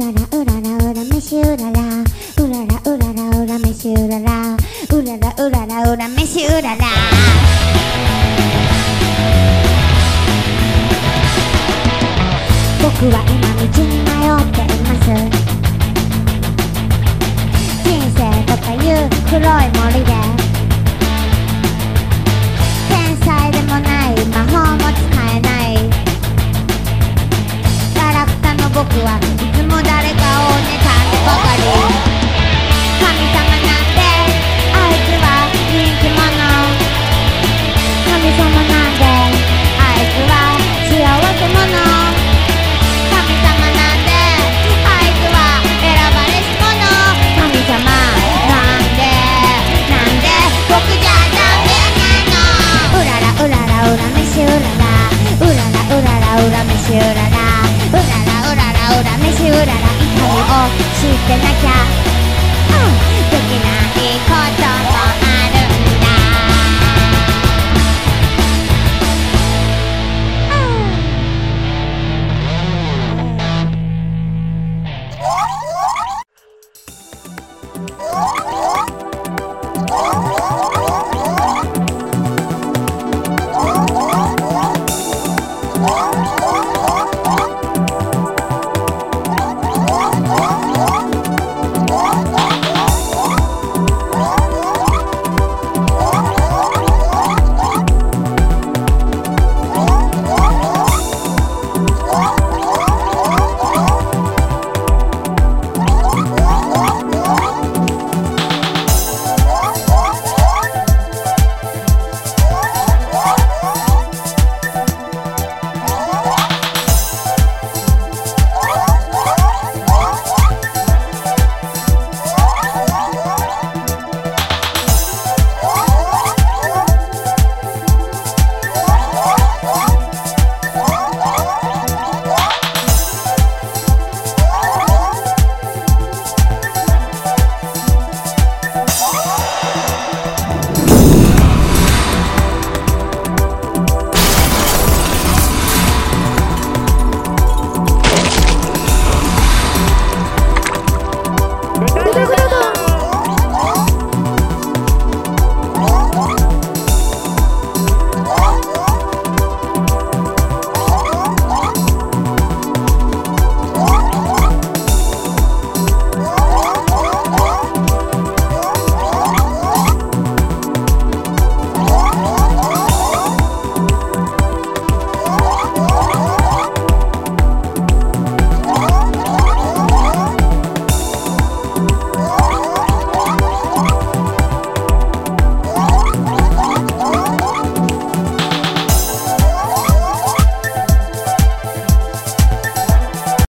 ららうららうらめしうららうららうららうらめしうららうららうららうらめしうらら僕は今道に迷っています。しうらら。うららうららうら。らうらら。ら痛みを知ってなきゃ、